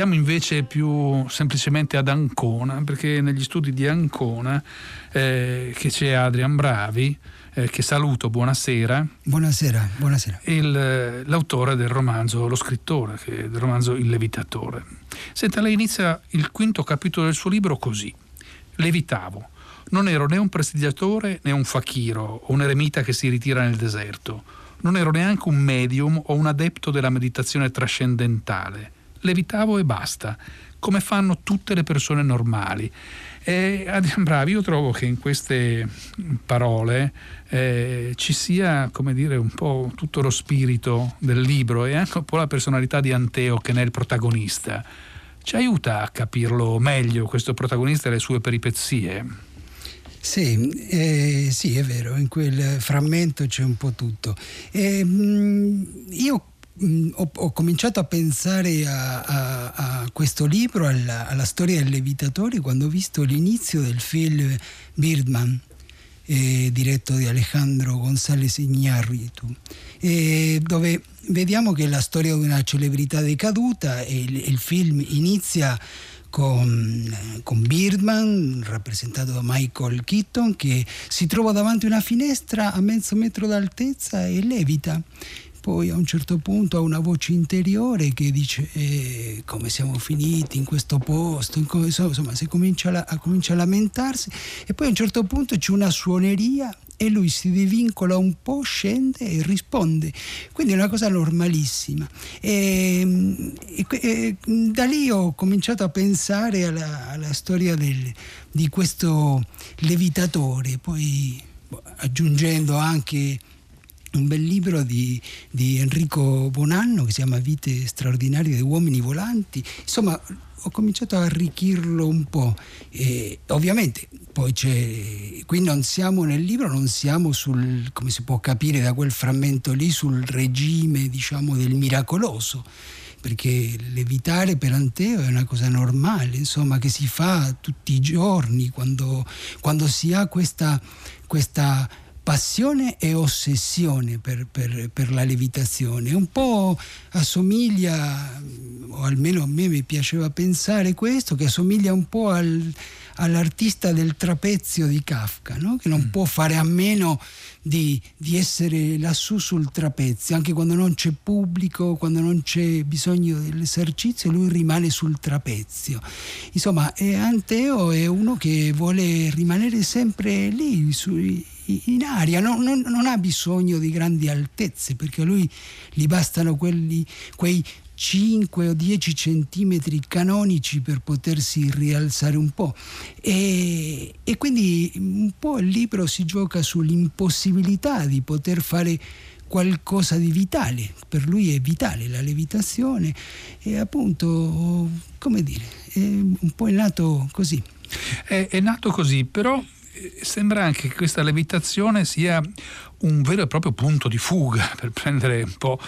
Siamo invece più semplicemente ad Ancona, perché negli studi di Ancona eh, che c'è Adrian Bravi, eh, che saluto, buonasera. Buonasera, buonasera. Il, l'autore del romanzo, lo scrittore del romanzo Il Levitatore. Senta, lei inizia il quinto capitolo del suo libro così. Levitavo. Non ero né un prestigiatore né un fakiro o un eremita che si ritira nel deserto. Non ero neanche un medium o un adepto della meditazione trascendentale levitavo e basta, come fanno tutte le persone normali. E Bravi, io trovo che in queste parole eh, ci sia, come dire, un po' tutto lo spirito del libro e anche un po' la personalità di Anteo che ne è il protagonista. Ci aiuta a capirlo meglio questo protagonista e le sue peripezie. Sì, eh, sì, è vero, in quel frammento c'è un po' tutto. Eh, io Mm, ho, ho, cominciato a pensare a, a, a questo libro, alla, alla, storia del levitatore, quando ho visto l'inizio del film Birdman, eh, diretto da Alejandro González Iñárritu, eh, dove vediamo che è la storia di una celebrità decaduta e il, il film inizia con, con, Birdman, rappresentato da Michael Keaton, che si trova davanti a una finestra a mezzo metro d'altezza e levita poi a un certo punto ha una voce interiore che dice eh, come siamo finiti in questo posto, insomma si comincia a, comincia a lamentarsi e poi a un certo punto c'è una suoneria e lui si divincola un po', scende e risponde. Quindi è una cosa normalissima. E, e, e da lì ho cominciato a pensare alla, alla storia del, di questo levitatore, poi aggiungendo anche un bel libro di, di, Enrico Bonanno che si chiama Vite straordinarie degli uomini volanti. Insomma, ho cominciato a arricchirlo un po'. E, ovviamente, poi c'è. Qui non siamo nel libro, non siamo sul, come si può capire da quel frammento lì, sul regime, diciamo, del miracoloso perché levitare per Anteo è una cosa normale, insomma, che si fa tutti i giorni quando, quando si ha questa, questa passione e ossessione per, per, per, la levitazione. Un po' assomiglia, o almeno a me mi piaceva pensare questo, che assomiglia un po' al, all'artista del trapezio di Kafka, no? che non mm. può fare a meno di, di, essere lassù sul trapezio, anche quando non c'è pubblico, quando non c'è bisogno dell'esercizio, lui rimane sul trapezio. Insomma, Anteo è uno che vuole rimanere sempre lì, sui, in aria, non, non, non, ha bisogno di grandi altezze perché a lui gli bastano quelli, quei 5 o 10 centimetri canonici per potersi rialzare un po'. E, e quindi un po' il libro si gioca sull'impossibilità di poter fare qualcosa di vitale, per lui è vitale la levitazione e appunto, come dire, è un po' è nato così. È, è nato così, però sembra anche che questa levitazione sia un vero e proprio punto di fuga per prendere un po'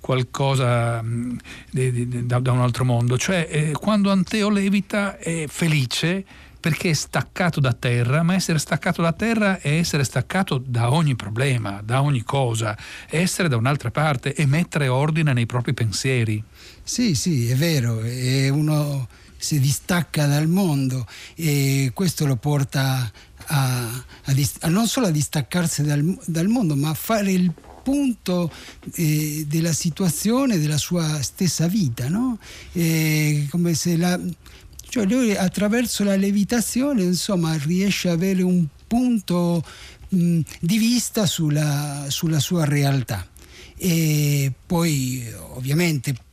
qualcosa mm, da, un altro mondo. Cioè, eh, quando Anteo levita è felice perché è staccato da terra, ma essere staccato da terra è essere staccato da ogni problema, da ogni cosa, essere da un'altra parte e mettere ordine nei propri pensieri. Sì, sì, è vero, è uno si distacca dal mondo e questo lo porta a, a, a non solo a distaccarsi dal, dal, mondo, ma a fare il punto eh, della situazione, della sua stessa vita, no? eh, come se la, cioè lui attraverso la levitazione insomma riesce ad avere un punto mh, di vista sulla, sulla sua realtà e poi ovviamente Mm,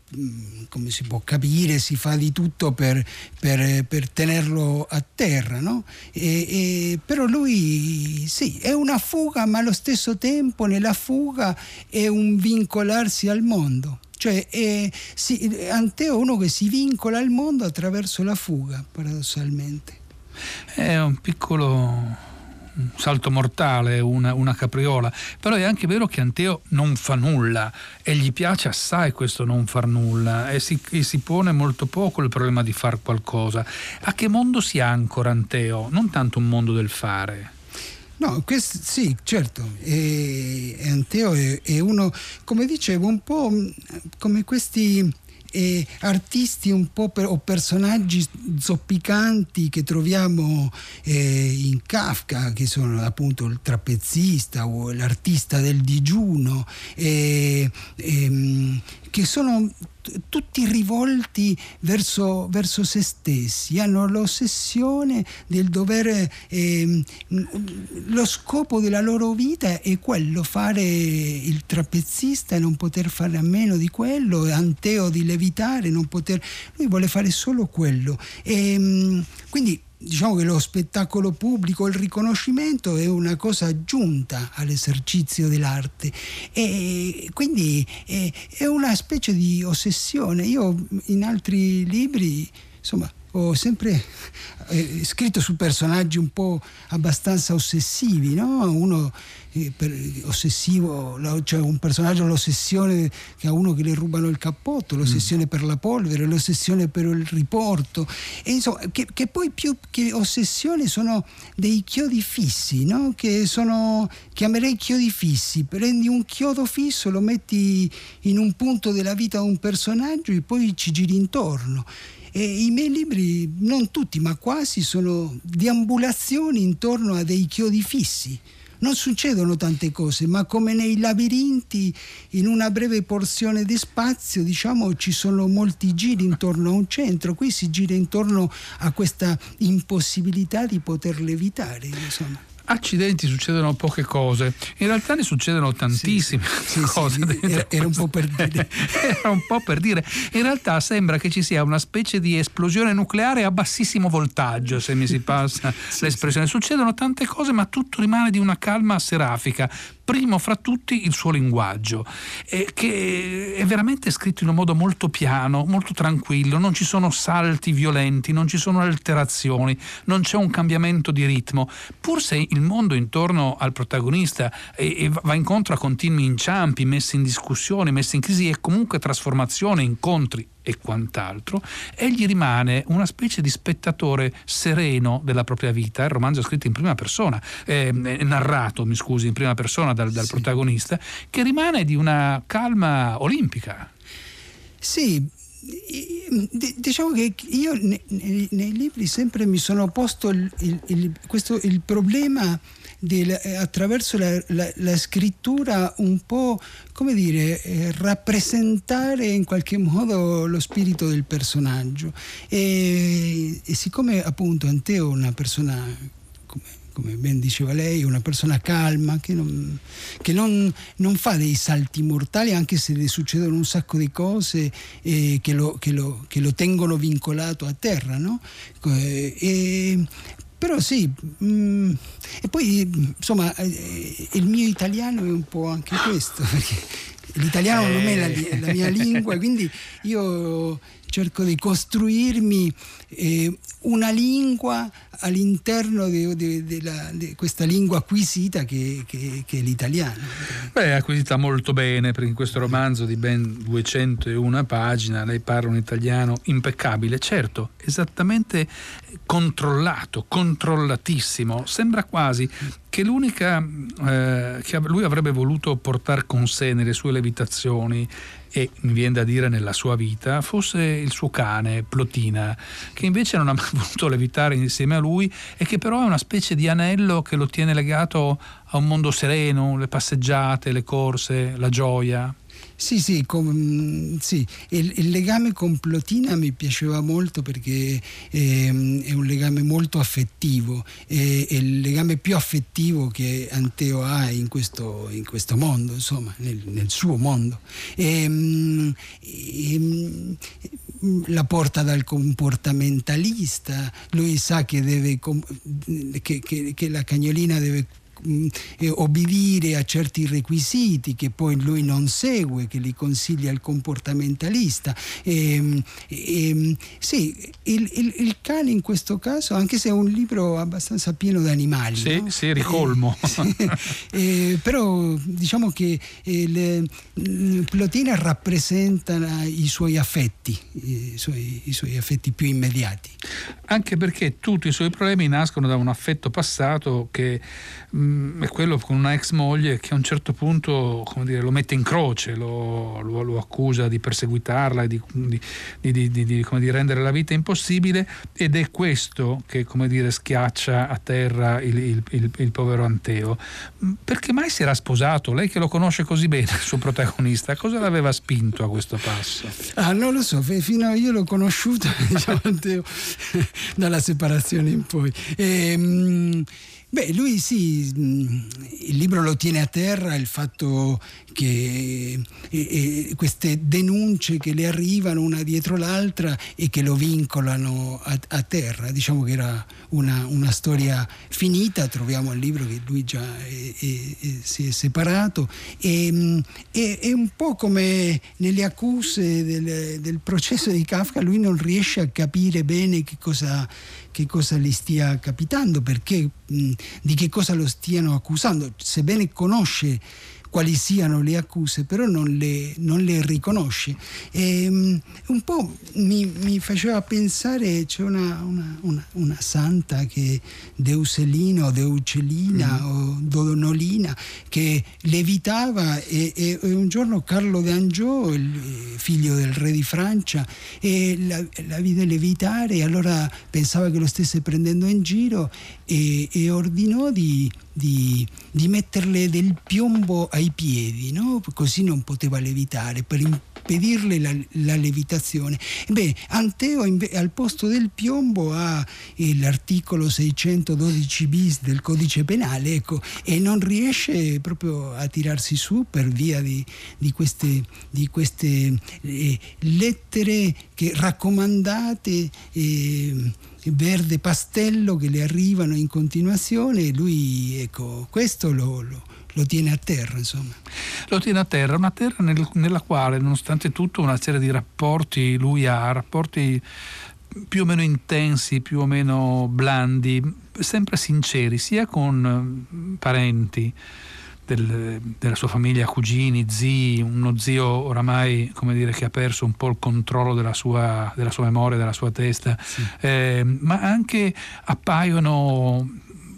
come si può capire, si fa di tutto per, per, per tenerlo a terra, no? e, e, però lui sì, è una fuga, ma allo stesso tempo nella fuga è un vincolarsi al mondo. Cioè è, sì, Anteo è uno che si vincola al mondo attraverso la fuga, paradossalmente. È un piccolo un salto mortale, una, una, capriola, però è anche vero che Anteo non fa nulla e gli piace assai questo non far nulla e si, e si pone molto poco il problema di far qualcosa. A che mondo si ancora Anteo? Non tanto un mondo del fare. No, questo, sì, certo, e, Anteo è, è, uno, come dicevo, un po' come questi eh, artisti un po' per, o personaggi zoppicanti che troviamo eh, in Kafka, che sono appunto il trapezzista o l'artista del digiuno, eh, ehm, che sono tutti rivolti verso, verso, se stessi, hanno l'ossessione del dover, eh, lo scopo della loro vita è quello, fare il trapezzista e non poter fare a meno di quello, Anteo di levitare, non poter, lui vuole fare solo quello. E, ehm, quindi diciamo che lo spettacolo pubblico, il riconoscimento è una cosa aggiunta all'esercizio dell'arte e quindi è, una specie di ossessione. Io in altri libri, insomma, ho sempre eh, scritto su personaggi un po' abbastanza ossessivi, no? Uno eh, per, ossessivo, cioè un personaggio l'ossessione che ha uno che le rubano il cappotto, l'ossessione mm. per la polvere, l'ossessione per il riporto, e insomma, che, che, poi più che ossessioni sono dei chiodi fissi, no? Che sono, chiamerei chiodi fissi, prendi un chiodo fisso, lo metti in un punto della vita di un personaggio e poi ci giri intorno. E I miei libri, non tutti, ma quasi, sono deambulazioni intorno a dei chiodi fissi. Non succedono tante cose, ma come nei labirinti, in una breve porzione di spazio, diciamo, ci sono molti giri intorno a un centro. Qui si gira intorno a questa impossibilità di poter levitare. Insomma accidenti succedono poche cose, in realtà ne succedono tantissime sì, cose. Sì, era, era, un po' per dire. era un po' per dire. In realtà sembra che ci sia una specie di esplosione nucleare a bassissimo voltaggio, se mi si passa l'espressione. Succedono tante cose, ma tutto rimane di una calma serafica primo fra tutti il suo linguaggio, eh, che è veramente scritto in un modo molto piano, molto tranquillo, non ci sono salti violenti, non ci sono alterazioni, non c'è un cambiamento di ritmo, pur se il mondo intorno al protagonista eh, va incontro a continui inciampi, messi in discussione, messi in crisi e comunque trasformazione, incontri e quant'altro, egli rimane una specie di spettatore sereno della propria vita. Il romanzo è scritto in prima persona, eh, narrato, mi scusi, in prima persona dal, dal sì. protagonista, che rimane di una calma olimpica. Sì, diciamo che io nei, nei, libri sempre mi sono posto il, il, il, questo, il problema del, eh, attraverso la, la, la, scrittura un po' come dire eh, rappresentare in qualche modo lo spirito del personaggio e, e siccome appunto Anteo è una persona come ben diceva lei, una persona calma che, non, che non, non, fa dei salti mortali anche se le succedono un sacco di cose eh, che, lo, che, lo, che, lo, tengono vincolato a terra. No? E, però sì, mh, mm, e poi insomma eh, il mio italiano è un po' anche questo, perché l'italiano eh. non è la, eh. la, mia lingua, quindi io cerco di costruirmi eh, una lingua all'interno di, questa lingua acquisita che, che, che, è l'italiano. Beh, acquisita molto bene perché in questo romanzo di ben 201 pagine lei parla un italiano impeccabile, certo, esattamente controllato, controllatissimo. Sembra quasi che l'unica eh, che lui avrebbe voluto portare con sé nelle sue levitazioni e mi viene da dire nella sua vita fosse il suo cane Plotina che invece non ha mai voluto levitare insieme a lui e che però è una specie di anello che lo tiene legato a un mondo sereno, le passeggiate, le corse, la gioia. Sì, sì, com, sì. Il, il, legame con Plotina mi piaceva molto perché eh, è un legame molto affettivo, è, è, il legame più affettivo che Anteo ha in questo, in questo mondo, insomma, nel, nel suo mondo. E, e, la porta dal comportamentalista, lui sa che, deve, che, che, che la cagnolina deve eh, obbedire a certi requisiti che poi lui non segue, che li consiglia il comportamentalista. E, e, sì, il, il, il, cane in questo caso, anche se è un libro abbastanza pieno di animali. Sì, no? sì, ricolmo. Eh, sì, eh, però diciamo che il, Plotina rappresenta i suoi affetti, i suoi, i suoi affetti più immediati. Anche perché tutti i suoi problemi nascono da un affetto passato che mh, mm, è quello con una ex moglie che a un certo punto dire, lo mette in croce, lo, lo, lo accusa di perseguitarla, di, di, di, di rendere la vita impossibile ed è questo che dire, schiaccia a terra il, il, il, il, povero Anteo. Mm, perché mai si era sposato? Lei che lo conosce così bene, il suo protagonista, cosa l'aveva spinto a questo passo? Ah, non lo so, fino a io l'ho conosciuto diciamo, Anteo, dalla separazione in poi. E, ehm, Beh, lui sì, mm, il libro lo tiene a terra, il fatto che e, e queste denunce che le arrivano una dietro l'altra e che lo vincolano a, a terra, diciamo che era una, una, storia finita, troviamo il libro che lui già è, è, si è separato. E mm, è, un po' come nelle accuse del, del processo di Kafka, lui non riesce a capire bene che cosa che cosa gli stia capitando, perché, mh, di che cosa lo stiano accusando, sebbene conosce quali siano le accuse, però non le, non le riconosce. E, um, un po' mi, mi, faceva pensare, c'è una, una, una, una santa che Deuselina o Deucelina mm. o Dodonolina che levitava e, e, e, un giorno Carlo d'Angiò, il figlio del re di Francia, la, la, vide levitare e allora pensava che lo stesse prendendo in giro e, e ordinò di di, di metterle del piombo ai piedi, no? così non poteva levitare, per impedirle la, la levitazione. Beh, Anteo al posto del piombo ha l'articolo 612 bis del codice penale ecco, e non riesce proprio a tirarsi su per via di, di queste, di queste eh, lettere che, raccomandate. Eh, verde pastello che le arrivano in continuazione e lui ecco, questo lo, lo, lo tiene a terra insomma. Lo tiene a terra, una terra nel, nella quale nonostante tutto una serie di rapporti lui ha, rapporti più o meno intensi, più o meno blandi, sempre sinceri, sia con parenti, del, della sua famiglia, cugini, zii, uno zio oramai come dire, che ha perso un po' il controllo della sua, della sua memoria, della sua testa, sì. eh, ma anche appaiono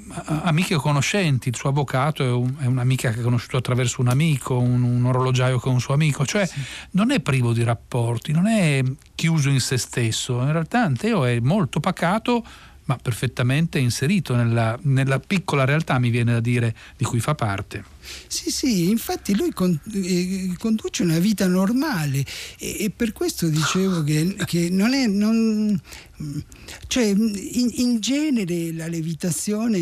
amiche o conoscenti, il suo avvocato è, un, è, un'amica che ha conosciuto attraverso un amico, un, un orologiaio che è un suo amico, cioè sì. non è privo di rapporti, non è chiuso in se stesso, in realtà Anteo è molto pacato ma perfettamente inserito nella, nella piccola realtà, mi viene da dire, di cui fa parte. Sì, sì, infatti lui con, eh, conduce una vita normale e, e per questo dicevo che, che non è... Non, cioè, in, in, genere la levitazione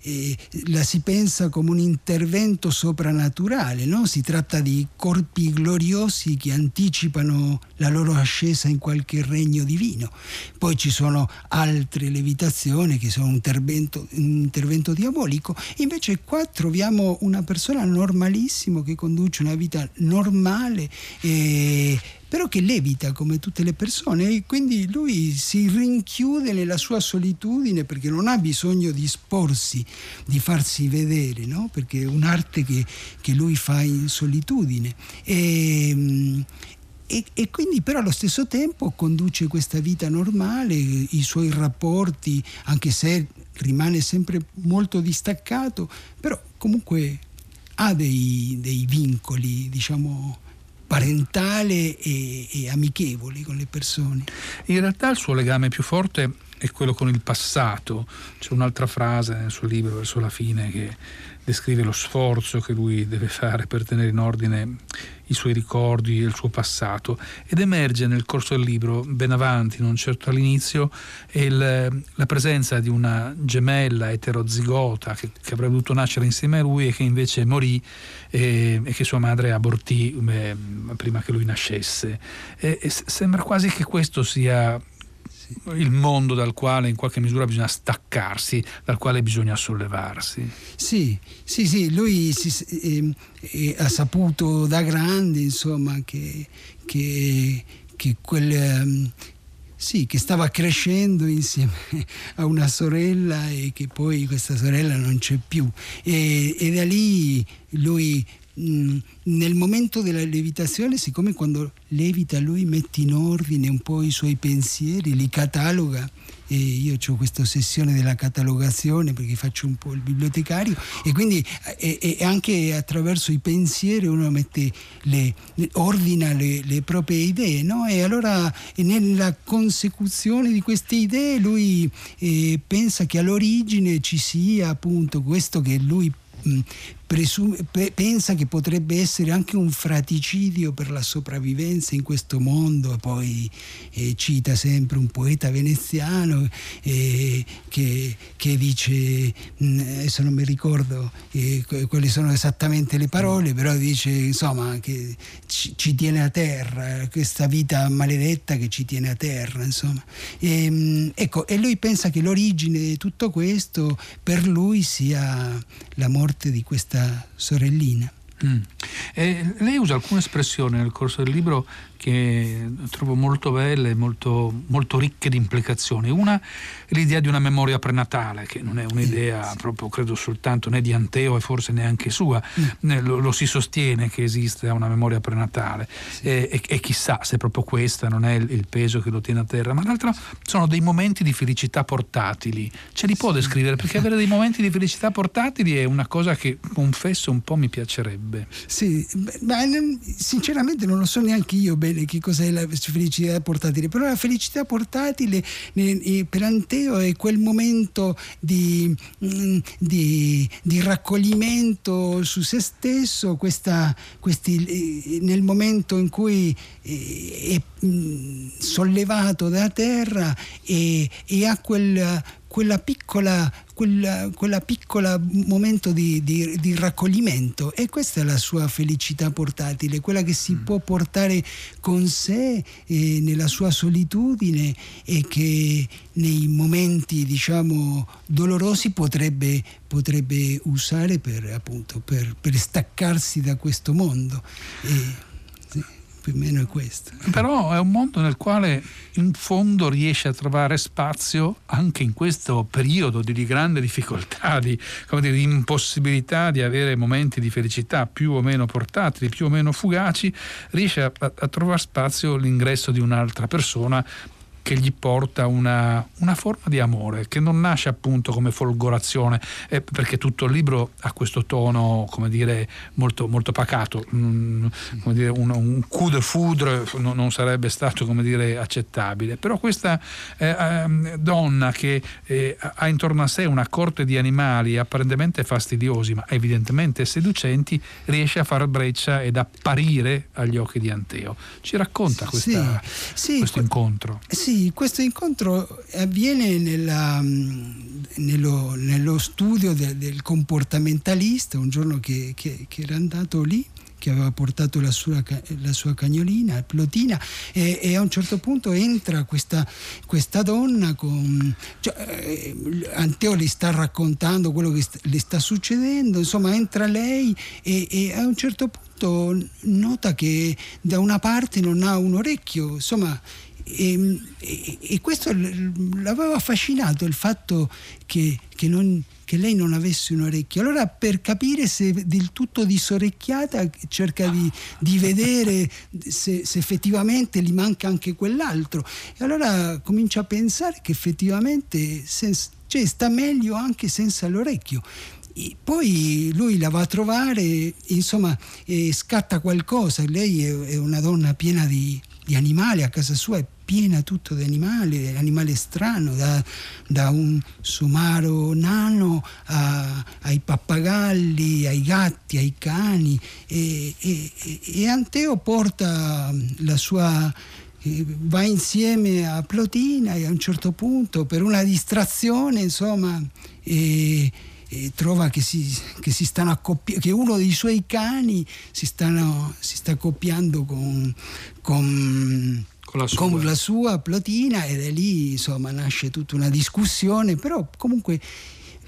eh, la si pensa come un intervento soprannaturale, no? si tratta di corpi gloriosi che anticipano la loro ascesa in qualche regno divino. Poi ci sono altre levitazioni che sono un intervento, un intervento diabolico, invece qua troviamo una persona persona normalissimo che conduce una vita normale, eh, però che levita come tutte le persone e quindi lui si rinchiude nella sua solitudine perché non ha bisogno di esporsi, di farsi vedere, no? perché è un'arte che, che lui fa in solitudine. E, e, e, quindi però allo stesso tempo conduce questa vita normale, i suoi rapporti, anche se rimane sempre molto distaccato, però comunque ha dei, dei vincoli, diciamo, parentale e, e, amichevoli con le persone. In realtà il suo legame più forte è quello con il passato. C'è un'altra frase nel suo libro verso la fine che descrive lo sforzo che lui deve fare per tenere in ordine i suoi ricordi e il suo passato ed emerge nel corso del libro, ben avanti, non certo all'inizio, il, la presenza di una gemella eterozigota che, che, avrebbe dovuto nascere insieme a lui e che invece morì e, e che sua madre abortì eh, prima che lui nascesse. E, e sembra quasi che questo sia il mondo dal quale in qualche misura bisogna staccarsi, dal quale bisogna sollevarsi. Sì, sì, sì, lui si, eh, eh, ha saputo da grande insomma che, che, che quel, ehm, sì, che stava crescendo insieme a una sorella e che poi questa sorella non c'è più. E, e da lì lui mh, nel momento della levitazione, siccome quando levita lui mette in ordine un po' i suoi pensieri, li cataloga e io ho questa ossessione della catalogazione perché faccio un po' il bibliotecario e quindi e, e anche attraverso i pensieri uno mette le, ordina le, le, proprie idee no? e allora nella consecuzione di queste idee lui eh, pensa che all'origine ci sia appunto questo che lui presume, pensa che potrebbe essere anche un fraticidio per la sopravvivenza in questo mondo, poi eh, cita sempre un poeta veneziano eh, che, che, dice, adesso non mi ricordo eh, quali sono esattamente le parole, però dice insomma che ci, ci, tiene a terra, questa vita maledetta che ci tiene a terra, insomma. E, ehm, ecco, e lui pensa che l'origine di tutto questo per lui sia la morte di questa sorellina. Mm. lei usa alcune espressioni nel corso del libro che trovo molto belle, molto, molto ricche di implicazioni. Una è l'idea di una memoria prenatale, che non è un'idea proprio, credo, soltanto né di Anteo e forse neanche sua, mm. lo, lo, si sostiene che esiste una memoria prenatale sì. e, e, e, chissà se proprio questa non è il, il, peso che lo tiene a terra, ma d'altro sono dei momenti di felicità portatili. Ce li può sì. descrivere? Perché avere dei momenti di felicità portatili è una cosa che, confesso, un po' mi piacerebbe. Sì, ma sinceramente non lo so neanche io bene che cos'è la felicità portatile, però la felicità portatile per Anteo è quel momento di, mm, di, di raccoglimento su se stesso, questa, questi, nel momento in cui eh, è mm, sollevato da terra e, e ha quel quella piccola, quella, quella piccola momento di, di, di, raccoglimento e questa è la sua felicità portatile, quella che si mm. può portare con sé eh, nella sua solitudine e che nei momenti diciamo dolorosi potrebbe, potrebbe usare per, appunto, per, per staccarsi da questo mondo. E, più o meno è questo. Però è un mondo nel quale in fondo riesce a trovare spazio anche in questo periodo di, grande difficoltà, di, dire, di, impossibilità di avere momenti di felicità più o meno portatili, più o meno fugaci, riesce a, a trovare spazio l'ingresso di un'altra persona che gli porta una, una, forma di amore che non nasce appunto come folgorazione, eh, perché tutto il libro ha questo tono, come dire, molto, molto pacato, mm, come dire, un, un coup de foudre non, non, sarebbe stato, come dire, accettabile. Però questa eh, eh, donna che eh, ha intorno a sé una corte di animali apparentemente fastidiosi, ma evidentemente seducenti, riesce a far breccia ed apparire agli occhi di Anteo. Ci racconta questa, sì, sì, questo incontro? Sì, questo incontro avviene nella, mm, nello, nello, studio de, del comportamentalista, un giorno che, che, che, era andato lì che aveva portato la sua, la sua cagnolina, Plotina, e, e, a un certo punto entra questa, questa donna con... Cioè, eh, Anteo le sta raccontando quello che st- le sta succedendo, insomma entra lei e, e a un certo punto nota che da una parte non ha un orecchio, insomma e, e, e, questo l'aveva affascinato il fatto che, che, non, che, lei non avesse un orecchio. Allora per capire se del tutto disorecchiata cerca di, di vedere se, se, effettivamente gli manca anche quell'altro. E allora comincia a pensare che effettivamente senza, cioè, sta meglio anche senza l'orecchio. E poi lui la va a trovare, insomma, scatta qualcosa. Lei è una donna piena di, di animali, a casa sua è piena tutto di animali, animale strano, da, da un somaro nano a, ai pappagalli, ai gatti, ai cani e, e, e Anteo porta la sua va insieme a Plotina e a un certo punto per una distrazione insomma e, e trova che si, che si stanno accoppiando che uno dei suoi cani si, stanno, si sta accoppiando con, con con la, con la sua platina e da lì insomma nasce tutta una discussione, però comunque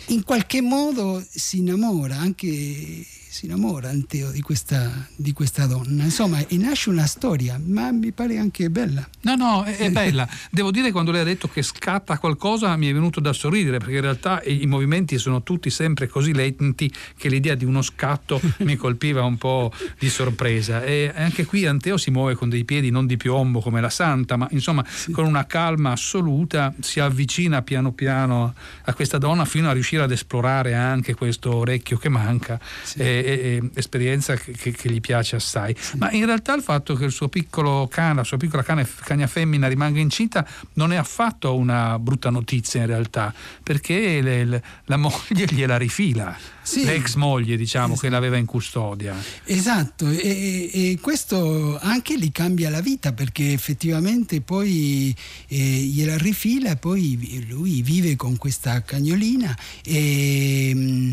in qualche modo si innamora anche si innamora Anteo di questa, di questa, donna. Insomma, e nasce una storia, ma mi pare anche bella. No, no, è, è bella. Devo dire quando lei ha detto che scatta qualcosa mi è venuto da sorridere, perché in realtà i movimenti sono tutti sempre così lenti che l'idea di uno scatto mi colpiva un po' di sorpresa. E anche qui Anteo si muove con dei piedi non di piombo come la santa, ma insomma sì. con una calma assoluta si avvicina piano piano a questa donna fino a riuscire ad esplorare anche questo orecchio che manca. Sì. E, e, esperienza che, che, che, gli piace assai. Ma in realtà il fatto che il suo piccolo cane, la sua piccola cane, cagna femmina rimanga incinta non è affatto una brutta notizia in realtà, perché le, le, la moglie gliela rifila. Sì. l'ex moglie diciamo esatto. che l'aveva in custodia esatto e, e, questo anche gli cambia la vita perché effettivamente poi eh, gliela rifila e poi lui vive con questa cagnolina e mm,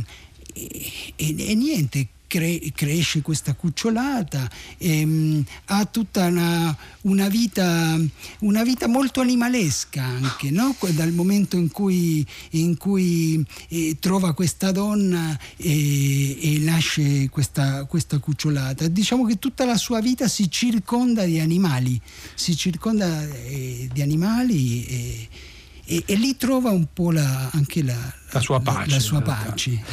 e, e, e niente, cre, cresce questa cucciolata, ehm, ha tutta una, una, vita, una, vita, molto animalesca anche, no? dal momento in cui, in cui eh, trova questa donna e, e nasce questa, questa, cucciolata. Diciamo che tutta la sua vita si circonda di animali, si circonda eh, di animali. E, e, e lì trova un po' la, anche la, la sua pace. La, la sua pace.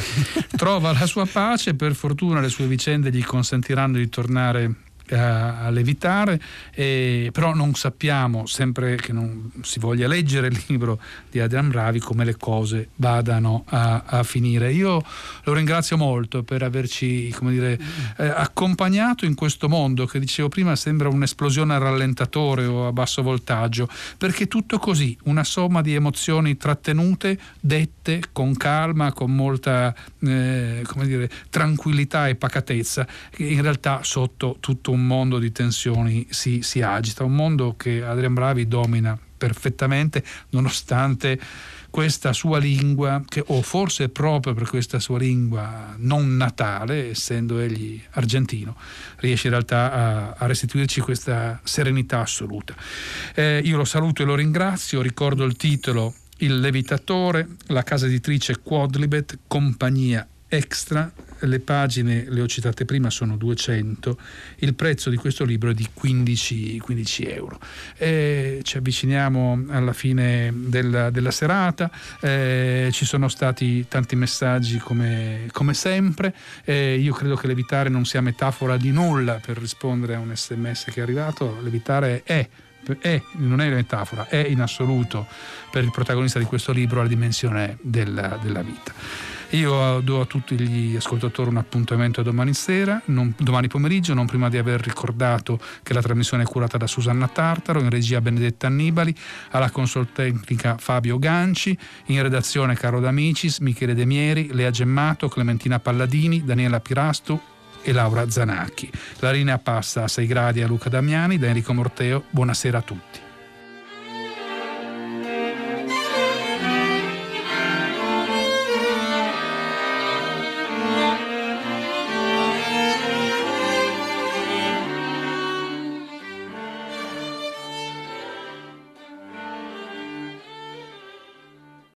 trova la sua pace, per fortuna le sue vicende gli consentiranno di tornare a, levitare, eh, però non sappiamo, sempre che non si voglia leggere il libro di Adrian Bravi, come le cose vadano a, a finire. Io lo ringrazio molto per averci dire, eh, accompagnato in questo mondo che dicevo prima sembra un'esplosione a rallentatore o a basso voltaggio, perché tutto così, una somma di emozioni trattenute, dette con calma, con molta eh, dire, tranquillità e pacatezza, che in realtà sotto tutto un mondo di tensioni si, si agita, un mondo che Adrian Bravi domina perfettamente nonostante questa sua lingua, che, o forse proprio per questa sua lingua non natale, essendo egli argentino, riesce in realtà a, a restituirci questa serenità assoluta. Eh, io lo saluto e lo ringrazio, ricordo il titolo Il Levitatore, la casa editrice Quadlibet, compagnia extra le pagine, le ho citate prima, sono 200, il prezzo di questo libro è di 15, 15 euro. E ci avviciniamo alla fine della, della serata, eh, ci sono stati tanti messaggi come, come sempre, eh, io credo che l'evitare non sia metafora di nulla per rispondere a un sms che è arrivato, l'evitare è è, non è metafora, è in assoluto per il protagonista di questo libro la dimensione della, della vita. Io do a tutti gli ascoltatori un appuntamento domani sera, non, domani pomeriggio, non prima di aver ricordato che la trasmissione è curata da Susanna Tartaro, in regia Benedetta Annibali, alla console tecnica Fabio Ganci, in redazione Caro D'Amicis, Michele De Mieri, Lea Gemmato, Clementina Palladini, Daniela Pirastu e Laura Zanacchi. La linea passa a 6 gradi a Luca Damiani, da Enrico Morteo. Buonasera a tutti.